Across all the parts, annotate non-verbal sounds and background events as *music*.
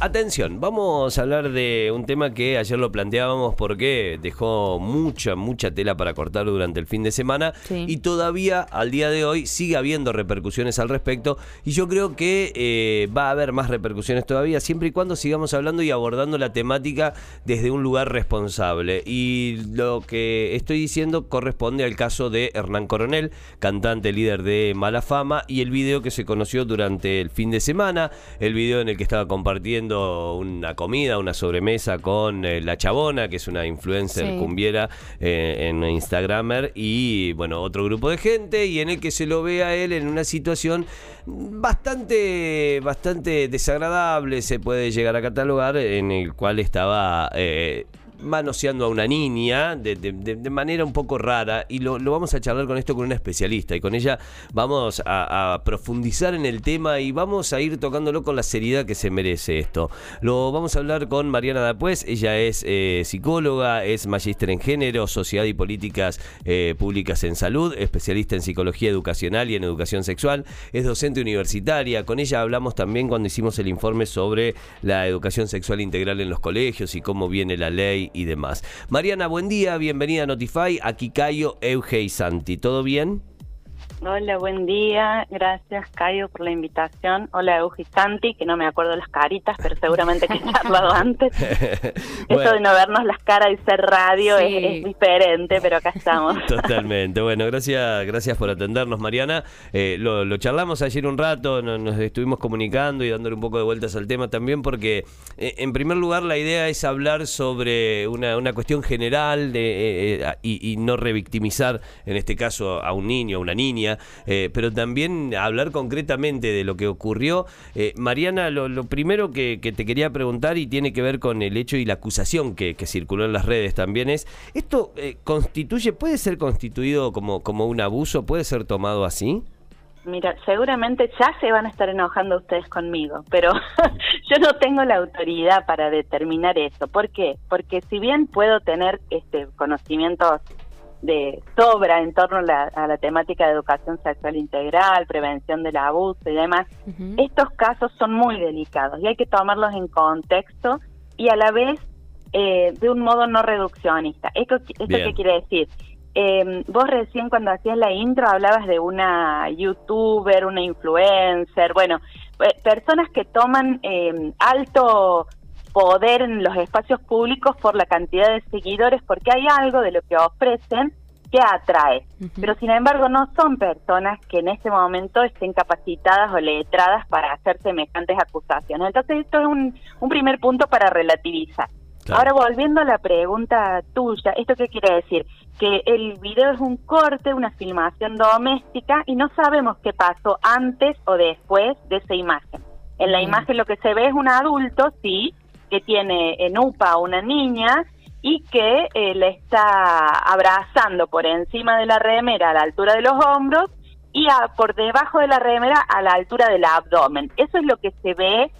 Atención, vamos a hablar de un tema que ayer lo planteábamos porque dejó mucha, mucha tela para cortar durante el fin de semana Sí. y todavía al día de hoy sigue habiendo repercusiones al respecto y yo creo que eh, va a haber más repercusiones todavía siempre y cuando sigamos hablando y abordando la temática desde un lugar responsable. Y lo que estoy diciendo corresponde al caso de Hernán Coronel, cantante líder de Mala Fama y el video que se conoció durante el fin de semana, el video en el que estaba compartiendo una comida, una sobremesa con eh, La Chabona, que es una influencer Sí. cumbiera eh, en Instagramer, y bueno, otro grupo de gente, y en el que se lo ve a él en una situación bastante, bastante desagradable, se puede llegar a catalogar, en el cual estaba... eh, manoseando a una niña de, de- de- manera un poco rara y lo, lo vamos a charlar con esto con una especialista y con ella vamos a, a profundizar en el tema y vamos a ir tocándolo con la seriedad que se merece esto. Lo vamos a hablar con Mariana Dapuez, ella es eh, psicóloga, es magíster en género, sociedad y políticas eh, públicas en salud, especialista en psicología educacional y en educación sexual, es docente universitaria, con ella hablamos también cuando hicimos el informe sobre la educación sexual integral en los colegios y cómo viene la ley y demás. Mariana, buen día, bienvenida a Notify, aquí Cayo, Euge y Santi, ¿todo bien? Hola, buen día. Gracias, Cayo, por la invitación. Hola, Eugi Santi, que no me acuerdo las caritas, pero seguramente que he *laughs* charlado antes. *laughs* Bueno. Eso de no vernos las caras y ser radio Sí. es, es diferente, pero acá estamos. *laughs* Totalmente. Bueno, gracias, gracias por atendernos, Mariana. Eh, lo, lo charlamos ayer un rato, no- nos estuvimos comunicando y dándole un poco de vueltas al tema también, porque eh, en primer lugar la idea es hablar sobre una, una cuestión general de, eh, eh, y, y no revictimizar, en este caso, a un niño, a una niña, eh, pero también hablar concretamente de lo que ocurrió. Eh, Mariana, lo, lo primero que, te quería preguntar y tiene que ver con el hecho y la acusación que, que circuló en las redes también es, ¿esto eh, constituye, puede ser constituido como, como un abuso? ¿Puede ser tomado así? Mira, seguramente ya se van a estar enojando ustedes conmigo, pero *laughs* yo no tengo la autoridad para determinar eso. ¿Por qué? Porque si bien puedo tener este conocimientos de sobra en torno a la, a la temática de educación sexual integral, prevención del abuso y demás, estos casos son muy delicados y hay que tomarlos en contexto y a la vez eh, de un modo no reduccionista. ¿Esto, qué quiere decir? Eh, vos recién cuando hacías la intro hablabas de una youtuber, una influencer, bueno, personas que toman eh, alto poder en los espacios públicos por la cantidad de seguidores, porque hay algo de lo que ofrecen que atrae. Pero sin embargo no son personas que en este momento estén capacitadas o letradas para hacer semejantes acusaciones. Entonces esto es un, un primer punto para relativizar. Claro. Ahora volviendo a la pregunta tuya, ¿esto qué quiere decir? Que el video es un corte, una filmación doméstica y no sabemos qué pasó antes o después de esa imagen. En la Bien. imagen lo que se ve es un adulto, sí, que tiene en UPA a una niña y que eh, le está abrazando por encima de la remera a la altura de los hombros y a- por debajo de la remera a la altura del abdomen. Eso es lo que se ve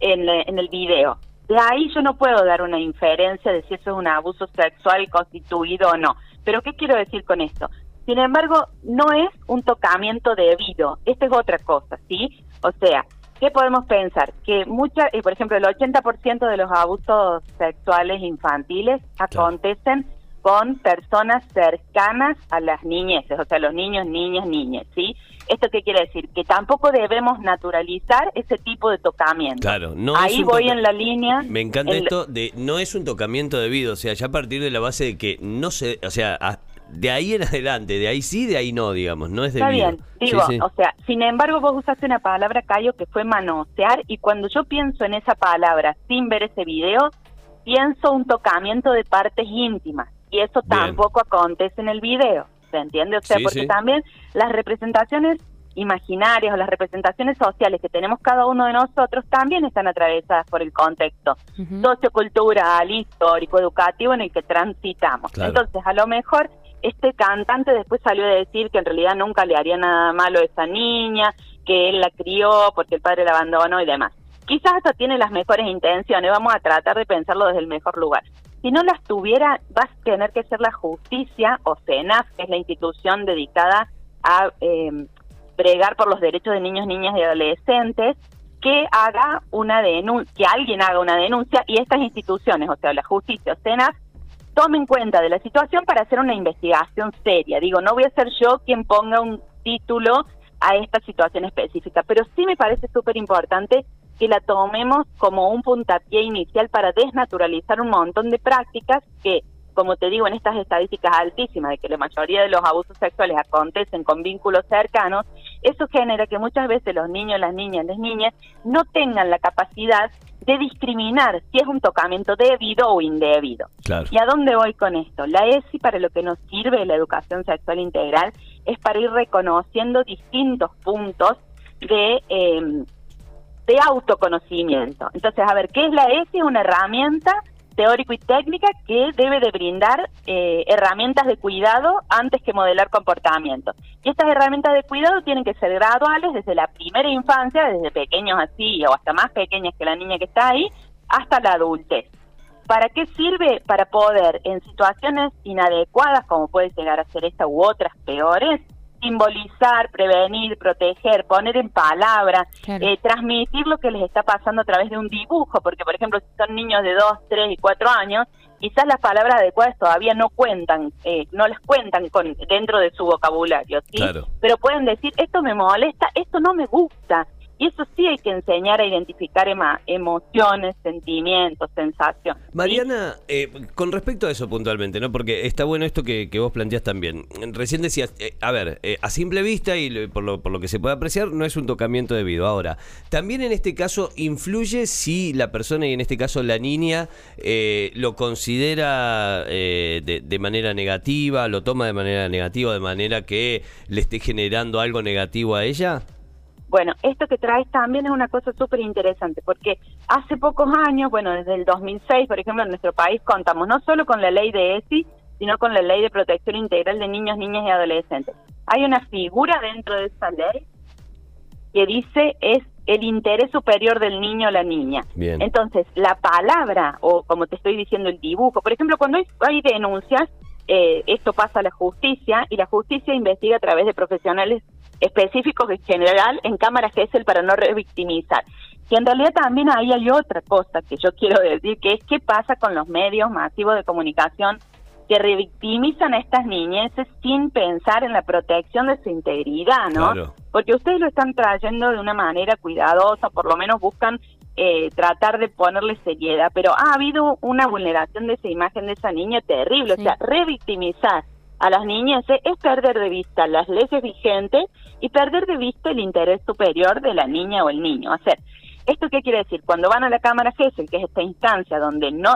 en, en el video. De ahí yo no puedo dar una inferencia de si eso es un abuso sexual constituido o no. Pero ¿qué quiero decir con esto? Sin embargo, no es un tocamiento debido. Esta es otra cosa, ¿sí? O sea, ¿qué podemos pensar? Que mucha, eh, por ejemplo, el 80% de los abusos sexuales infantiles acontecen con personas cercanas a las niñeces, o sea, los niños, niñas, niñas, ¿sí? ¿Esto qué quiere decir? Que tampoco debemos naturalizar ese tipo de tocamiento. Claro, no es Ahí un voy en la línea. Me encanta en- esto de no es un tocamiento debido, o sea, ya a partir de la base de que no se, o sea, a- de ahí en adelante, de ahí sí, de ahí no, digamos, no es Está debido. bien, digo, Sí, sí. o sea, sin embargo vos usaste una palabra, Cayo, que fue manosear, y cuando yo pienso en esa palabra sin ver ese video, pienso un tocamiento de partes íntimas, y eso Bien. tampoco acontece en el video, ¿se entiende? O sea, Sí, porque también las representaciones imaginarias o las representaciones sociales que tenemos cada uno de nosotros también están atravesadas por el contexto Ujú. sociocultural, histórico, educativo en el que transitamos. Claro. Entonces, a lo mejor este cantante después salió a decir que en realidad nunca le haría nada malo a esa niña, que él la crió porque el padre la abandonó y demás. Quizás hasta tiene las mejores intenciones, vamos a tratar de pensarlo desde el mejor lugar. Si no las tuviera, va a tener que ser la justicia o CENAF, que es la institución dedicada a eh, bregar por los derechos de niños, niñas y adolescentes, que haga una denuncia, que alguien haga una denuncia y estas instituciones, o sea, la justicia o CENAF, tomen cuenta de la situación para hacer una investigación seria. Digo, no voy a ser yo quien ponga un título a esta situación específica, pero sí me parece súper importante que la tomemos como un puntapié inicial para desnaturalizar un montón de prácticas que como te digo, en estas estadísticas altísimas de que la mayoría de los abusos sexuales acontecen con vínculos cercanos, eso genera que muchas veces los niños, las niñas, las niñas no tengan la capacidad de discriminar si es un tocamiento debido o indebido. ¿Y a dónde voy con esto? La ESI para lo que nos sirve la educación sexual integral es para ir reconociendo distintos puntos de... Eh, de autoconocimiento. Entonces, a ver, ¿qué es la ESI? Es una herramienta teórico y técnica que debe de brindar eh, herramientas de cuidado antes que modelar comportamiento. Y estas herramientas de cuidado tienen que ser graduales desde la primera infancia, desde pequeños así o hasta más pequeñas que la niña que está ahí, hasta la adultez. ¿Para qué sirve? Para poder, en situaciones inadecuadas, como puede llegar a ser esta u otras peores, simbolizar, prevenir, proteger, poner en palabras, eh, transmitir lo que les está pasando a través de un dibujo, porque por ejemplo si son niños de 2, 3 y 4 años, quizás las palabras adecuadas todavía no cuentan, eh, no las cuentan con dentro de su vocabulario, ¿sí? Pero pueden decir, esto me molesta, esto no me gusta, y eso sí hay que enseñar a identificar emociones, sentimientos, sensaciones. Mariana, eh, con respecto a eso puntualmente, ¿no? Porque está bueno esto que, vos planteás también. Recién decías, eh, a ver, eh, a simple vista y por lo, por lo que se puede apreciar, no es un tocamiento debido. Ahora, también en este caso influye si la persona, y en este caso la niña, lo considera de, de manera negativa, lo toma de manera negativa, de manera que le esté generando algo negativo a ella. Bueno, esto que traes también es una cosa súper interesante, porque hace pocos años, bueno, desde el 2006, por ejemplo, en nuestro país contamos no solo con la ley de ESI, sino con la ley de protección integral de niños, niñas y adolescentes. Hay una figura dentro de esa ley que dice es el interés superior del niño o la niña. Entonces, la palabra, o como te estoy diciendo, el dibujo, por ejemplo, cuando hay, denuncias, eh, esto pasa a la justicia y la justicia investiga a través de profesionales específicos en general en cámaras el para no revictimizar. Y en realidad también ahí hay otra cosa que yo quiero decir, que es qué pasa con los medios masivos de comunicación que revictimizan a estas niñeces sin pensar en la protección de su integridad, ¿no? Porque ustedes lo están trayendo de una manera cuidadosa, por lo menos buscan eh, tratar de ponerle seriedad, pero ha habido una vulneración de esa imagen de esa niña terrible, o sea, revictimizar a las niñas es perder de vista las leyes vigentes y perder de vista el interés superior de la niña o el niño. O sea, ¿esto qué quiere decir? Cuando van a la Cámara GESEL, que es esta instancia donde no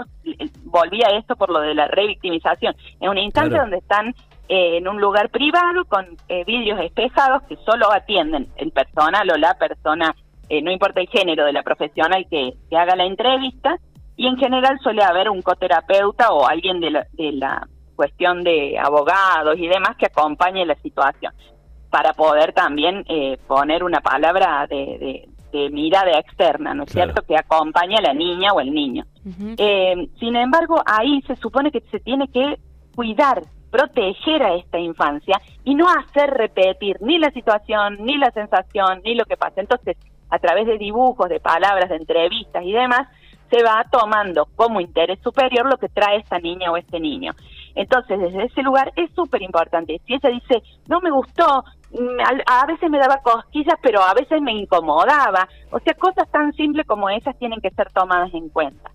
volvía esto por lo de la revictimización, es una instancia donde están eh, en un lugar privado con eh, vidrios espejados que solo atienden el personal o la persona, eh, no importa el género de la profesional que, que haga la entrevista, y en general suele haber un coterapeuta o alguien de la, de la cuestión de abogados y demás que acompañe la situación para poder también eh, poner una palabra de, mirada externa, ¿no es cierto?, que acompañe a la niña o el niño. Eh, sin embargo, ahí se supone que se tiene que cuidar, proteger a esta infancia y no hacer repetir ni la situación, ni la sensación, ni lo que pasa. Entonces, a través de dibujos, de palabras, de entrevistas y demás, se va tomando como interés superior lo que trae esta niña o este niño. Entonces, desde ese lugar es súper importante. Si ella dice, no me gustó, mm, a, veces me daba cosquillas, pero a veces me incomodaba. O sea, cosas tan simples como esas tienen que ser tomadas en cuenta.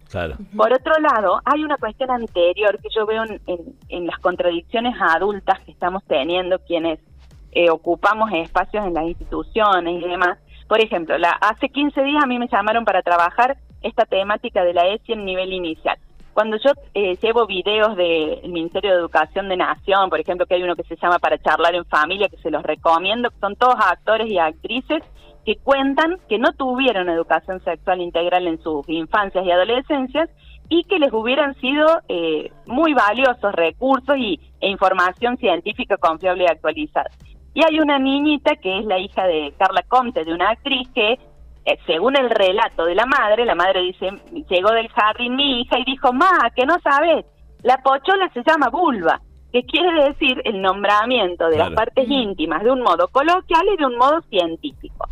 Por otro lado, hay una cuestión anterior que yo veo en, las contradicciones adultas que estamos teniendo quienes eh, ocupamos espacios en las instituciones y demás. Por ejemplo, la, hace 15 días a mí me llamaron para trabajar esta temática de la ESI en nivel inicial. Cuando yo eh, llevo videos del Ministerio de Educación de Nación, por ejemplo, que hay uno que se llama Para charlar en familia, que se los recomiendo, son todos actores y actrices que cuentan que no tuvieron educación sexual integral en sus infancias y adolescencias y que les hubieran sido eh, muy valiosos recursos y, e información científica confiable y actualizada. Y hay una niñita que es la hija de Carla Comte, de una actriz que eh, según el relato de la madre, la madre dice, llegó del jardín mi hija y dijo, ma, que no sabes, la pochola se llama vulva, que quiere decir el nombramiento de las partes íntimas de un modo coloquial y de un modo científico.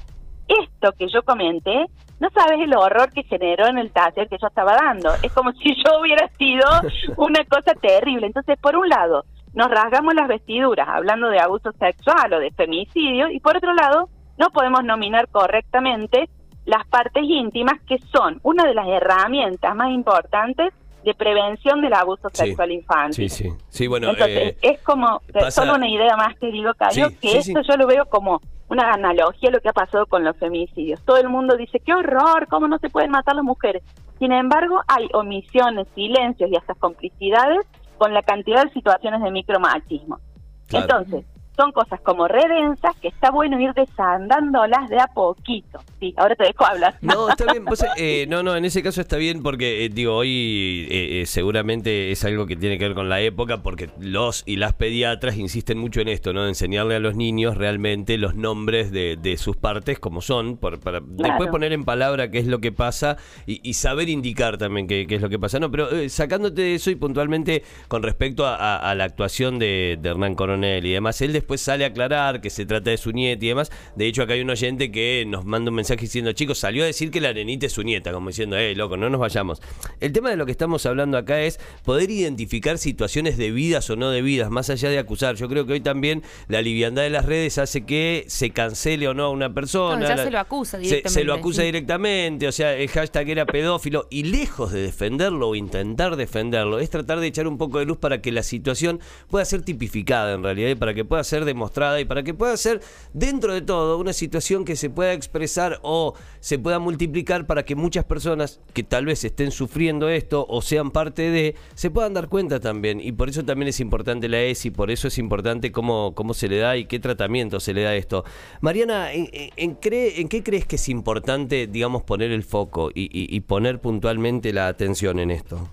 Esto que yo comenté, no sabes el horror que generó en el taller que yo estaba dando. Es como si *laughs* yo hubiera sido *laughs* una cosa terrible. Entonces, por un lado, nos rasgamos las vestiduras hablando de abuso sexual o de femicidio y por otro lado, no podemos nominar correctamente las partes íntimas que son una de las herramientas más importantes de prevención del abuso sexual infantil. Sí, sí. Sí, bueno, Entonces, eh, es como, solo una idea más que digo, Cayo, Sí, que esto yo lo veo como una analogía a lo que ha pasado con los femicidios. Todo el mundo dice, qué horror, cómo no se pueden matar las mujeres. Sin embargo, hay omisiones, silencios y hasta complicidades con la cantidad de situaciones de micromachismo. Claro. Entonces, son cosas como redensas que está bueno ir desandándolas de a poquito. Sí, ahora te dejo hablar. No, está bien. Vos, *laughs* eh, no, no, en ese caso está bien porque, eh, digo, hoy eh, eh, seguramente es algo que tiene que ver con la época porque los y las pediatras insisten mucho en esto, ¿no? De enseñarle a los niños realmente los nombres de, de sus partes como son, por- para después poner en palabra qué es lo que pasa y, y saber indicar también qué, qué es lo que pasa. No, pero eh, sacándote de eso y puntualmente con respecto a, a- a la actuación de, de Hernán Coronel y demás, él después sale a aclarar que se trata de su nieta y demás. De hecho, acá hay un oyente que nos manda un mensaje diciendo, chicos, salió a decir que la nenita es su nieta, como diciendo, eh, loco, no nos vayamos. El tema de lo que estamos hablando acá es poder identificar situaciones debidas o no debidas, más allá de acusar. Yo creo que hoy también la liviandad de las redes hace que se cancele o no a una persona. No, ya La- se lo acusa se- directamente. Se, lo acusa sí. directamente, o sea, el hashtag era pedófilo. Y lejos de defenderlo o intentar defenderlo, es tratar de echar un poco de luz para que la situación pueda ser tipificada en realidad y para que pueda ser demostrada y para que pueda ser, dentro de todo, una situación que se pueda expresar o se pueda multiplicar para que muchas personas que tal vez estén sufriendo esto o sean parte de, se puedan dar cuenta también. Y por eso también es importante la ESI, por eso es importante cómo, cómo se le da y qué tratamiento se le da a esto. Mariana, ¿en, qué crees que es importante, digamos, poner el foco y poner puntualmente la atención en esto?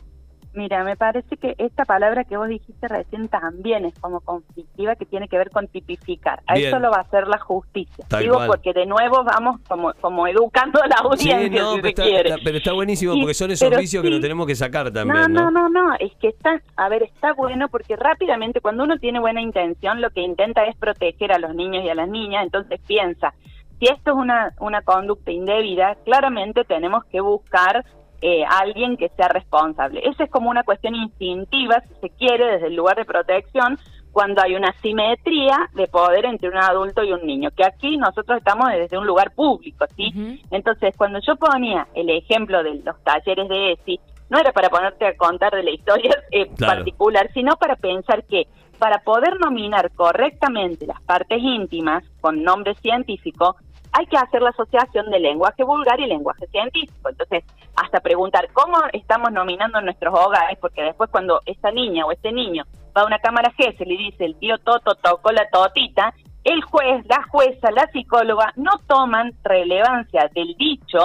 Mira, me parece que esta palabra que vos dijiste recién también es como conflictiva, que tiene que ver con tipificar. A Bien. eso lo va a hacer la justicia. Tal Digo cual. porque de nuevo vamos como, como educando a la audiencia, Sí, no, si pero se está, quiere. está- pero está buenísimo porque son esos vicios que nos tenemos que sacar también, no, ¿no? no, no, no, es que está, a ver, está bueno porque rápidamente cuando uno tiene buena intención, lo que intenta es proteger a los niños y a las niñas, entonces piensa, si esto es una, una conducta indebida, claramente tenemos que buscar eh, alguien que sea responsable. Esa es como una cuestión instintiva, si se quiere, desde el lugar de protección, cuando hay una simetría de poder entre un adulto y un niño, que aquí nosotros estamos desde un lugar público, ¿sí? Entonces, cuando yo ponía el ejemplo de los talleres de ESI, no era para ponerte a contar de la historia eh, Claro. particular, sino para pensar que para poder nominar correctamente las partes íntimas con nombre científico, hay que hacer la asociación de lenguaje vulgar y lenguaje científico. Entonces, hasta preguntar cómo estamos nominando nuestros hogares, porque después cuando esta niña o este niño va a una cámara GESEL y dice el tío Toto tocó la totita, el juez, la jueza, la psicóloga no toman relevancia del dicho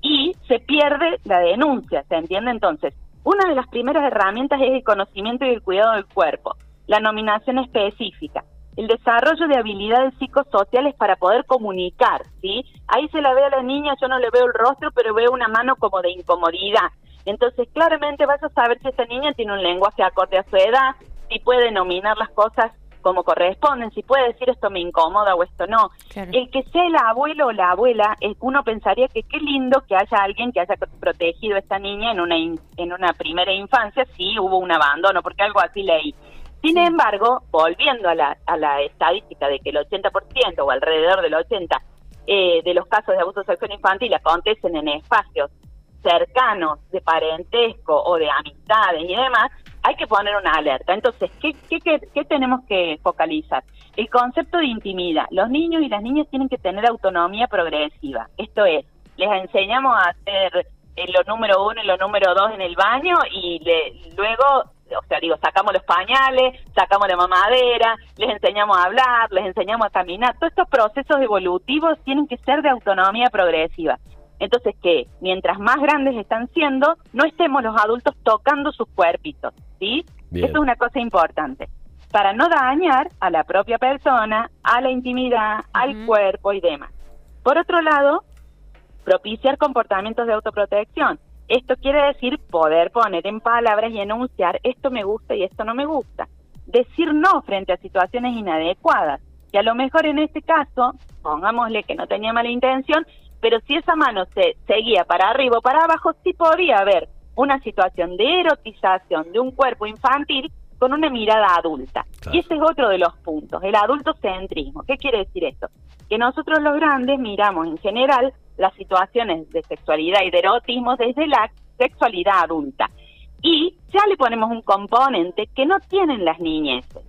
y se pierde la denuncia, ¿se entiende? Entonces, una de las primeras herramientas es el conocimiento y el cuidado del cuerpo, la nominación específica, el desarrollo de habilidades psicosociales para poder comunicar, ¿sí? Ahí se la ve a la niña, yo no le veo el rostro, pero veo una mano como de incomodidad. Entonces, claramente vas a saber si esa niña tiene un lenguaje acorde a su edad, si puede nominar las cosas como corresponden, si puede decir esto me incomoda o esto no. Claro. El que sea el abuelo o la abuela, eh, uno pensaría que qué lindo que haya alguien que haya protegido a esta niña en una in- en una primera infancia, si hubo un abandono, porque algo así leí. Sin embargo, volviendo a la, a la estadística de que el 80% o alrededor del 80% eh, de los casos de abuso sexual infantil acontecen en espacios cercanos de parentesco o de amistades y demás, hay que poner una alerta. Entonces, ¿qué, qué, qué, qué tenemos que focalizar? El concepto de intimidad. Los niños y las niñas tienen que tener autonomía progresiva. Esto es, les enseñamos a hacer eh, lo número uno y lo número dos en el baño y le, luego, o sea, digo, sacamos los pañales, sacamos la mamadera, les enseñamos a hablar, les enseñamos a caminar. Todos estos procesos evolutivos tienen que ser de autonomía progresiva. Entonces, que mientras más grandes están siendo, no estemos los adultos tocando sus cuerpitos, ¿sí? Bien. Eso es una cosa importante. Para no dañar a la propia persona, a la intimidad, al cuerpo y demás. Por otro lado, propiciar comportamientos de autoprotección. Esto quiere decir poder poner en palabras y enunciar esto me gusta y esto no me gusta. Decir no frente a situaciones inadecuadas. Y a lo mejor en este caso, pongámosle que no tenía mala intención, pero si esa mano se seguía para arriba o para abajo, sí podría haber una situación de erotización de un cuerpo infantil con una mirada adulta. Y ese es otro de los puntos, el adultocentrismo. ¿Qué quiere decir esto? Que nosotros los grandes miramos en general las situaciones de sexualidad y de erotismo desde la sexualidad adulta. Y ya le ponemos un componente que no tienen las niñeces.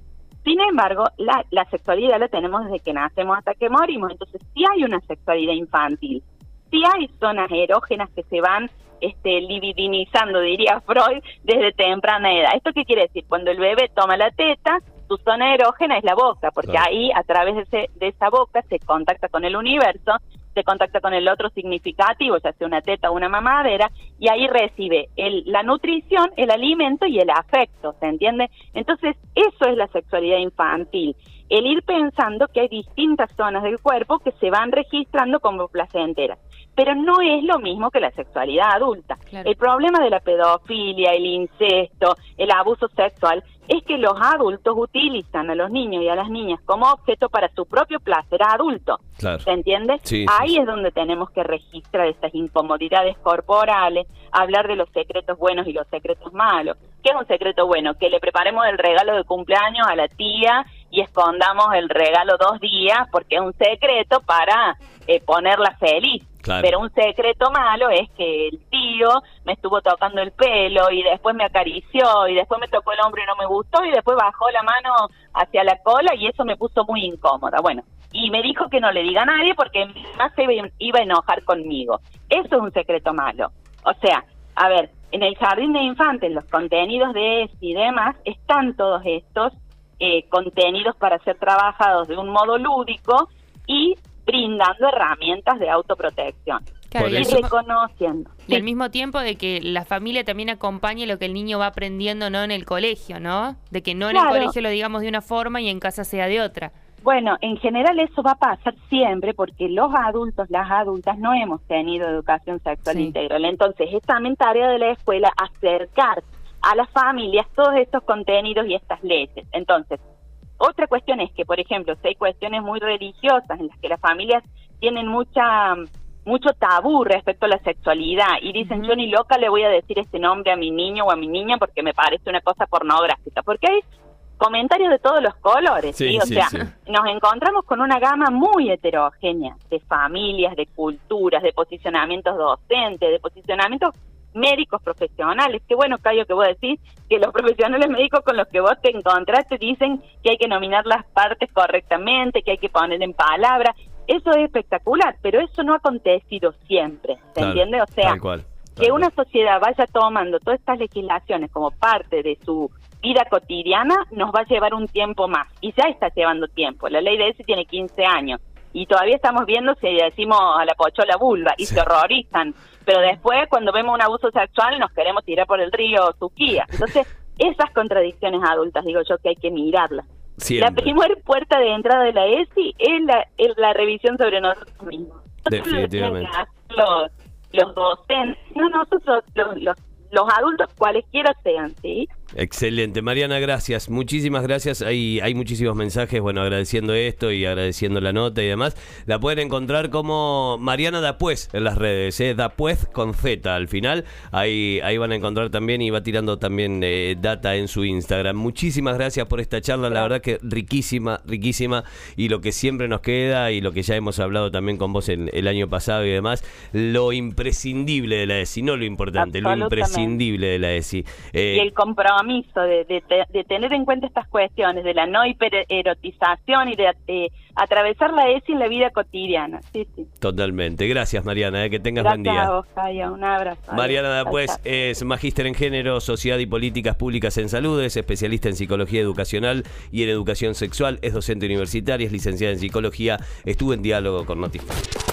Sin embargo, la, la sexualidad la tenemos desde que nacemos hasta que morimos. Entonces, sí hay una sexualidad infantil. Sí hay zonas erógenas que se van este, libidinizando, diría Freud, desde temprana edad. ¿Esto qué quiere decir? Cuando el bebé toma la teta, su zona erógena es la boca, porque ahí a través de, ese, de esa boca se contacta con el universo, se contacta con el otro significativo, ya sea una teta o una mamadera, y ahí recibe el, la nutrición, el alimento y el afecto, ¿se entiende? Entonces, eso es la sexualidad infantil el ir pensando que hay distintas zonas del cuerpo que se van registrando como placenteras. Pero no es lo mismo que la sexualidad adulta. El problema de la pedofilia, el incesto, el abuso sexual, es que los adultos utilizan a los niños y a las niñas como objeto para su propio placer adulto. ¿Se entiende? Ahí es donde tenemos que registrar estas incomodidades corporales, hablar de los secretos buenos y los secretos malos. ¿Qué es un secreto bueno? Que le preparemos el regalo de cumpleaños a la tía y escondamos el regalo dos días porque es un secreto para eh, ponerla feliz. Pero un secreto malo es que el tío me estuvo tocando el pelo y después me acarició y después me tocó el hombro y no me gustó y después bajó la mano hacia la cola y eso me puso muy incómoda. Bueno, y me dijo que no le diga a nadie porque más se iba a enojar conmigo. Eso es un secreto malo. O sea, a ver, en el jardín de infantes, los contenidos de ESI y demás, están todos estos eh, contenidos para ser trabajados de un modo lúdico y brindando herramientas de autoprotección. y reconociendo. Y al mismo tiempo de que la familia también acompañe lo que el niño va aprendiendo no en el colegio, ¿no? De que no en el colegio lo digamos de una forma y en casa sea de otra. Bueno, en general eso va a pasar siempre porque los adultos, las adultas no hemos tenido educación sexual integral. Entonces es también tarea de la escuela acercar a las familias todos estos contenidos y estas leyes. Entonces, otra cuestión es que, por ejemplo, si hay cuestiones muy religiosas en las que las familias tienen mucha mucho tabú respecto a la sexualidad y dicen yo ni loca le voy a decir este nombre a mi niño o a mi niña porque me parece una cosa pornográfica, porque hay comentarios de todos los colores, sí, o sea, nos encontramos con una gama muy heterogénea de familias, de culturas, de posicionamientos docentes, de posicionamientos médicos profesionales. Qué bueno, Cayo, que vos decís que los profesionales médicos con los que vos te encontraste dicen que hay que nominar las partes correctamente, que hay que poner en palabra. Eso es espectacular, pero eso no ha acontecido siempre, ¿se entiende? O sea, que una sociedad vaya tomando todas estas legislaciones como parte de su vida cotidiana nos va a llevar un tiempo más y ya está llevando tiempo. La ley de ese tiene 15 años y todavía estamos viendo si decimos a la pochola vulva y se horrorizan. Pero después, cuando vemos un abuso sexual, nos queremos tirar por el río Tuquía. Entonces, esas contradicciones adultas, digo yo, que hay que mirarlas. La primera puerta de entrada de la ESI es la, es la revisión sobre nosotros mismos. Definitivamente. Los, los docentes, no nosotros, los, los, los adultos, cualesquiera sean, ¿sí? Excelente. Mariana, gracias. Muchísimas gracias. Hay, hay muchísimos mensajes, bueno, agradeciendo esto y agradeciendo la nota y demás. La pueden encontrar como Mariana Dapuez en las redes, ¿eh? Dapuez con Z al final. Ahí, ahí van a encontrar también y va tirando también eh, data en su Instagram. Muchísimas gracias por esta charla, la verdad que riquísima, riquísima. Y lo que siempre nos queda y lo que ya hemos hablado también con vos en, el año pasado y demás, lo imprescindible de la ESI, no lo importante, lo imprescindible de la ESI. Eh, y el compromiso de, de, tener en cuenta estas cuestiones, de la no hipererotización y de atravesar la ESI en la vida cotidiana. Sí, sí. Totalmente. Gracias, Mariana. Eh, que tengas buen día. Un abrazo. Mariana después es magíster en género, sociedad y políticas públicas en salud, es especialista en psicología educacional y en educación sexual, es docente universitaria, es licenciada en psicología, estuvo en diálogo con Notify.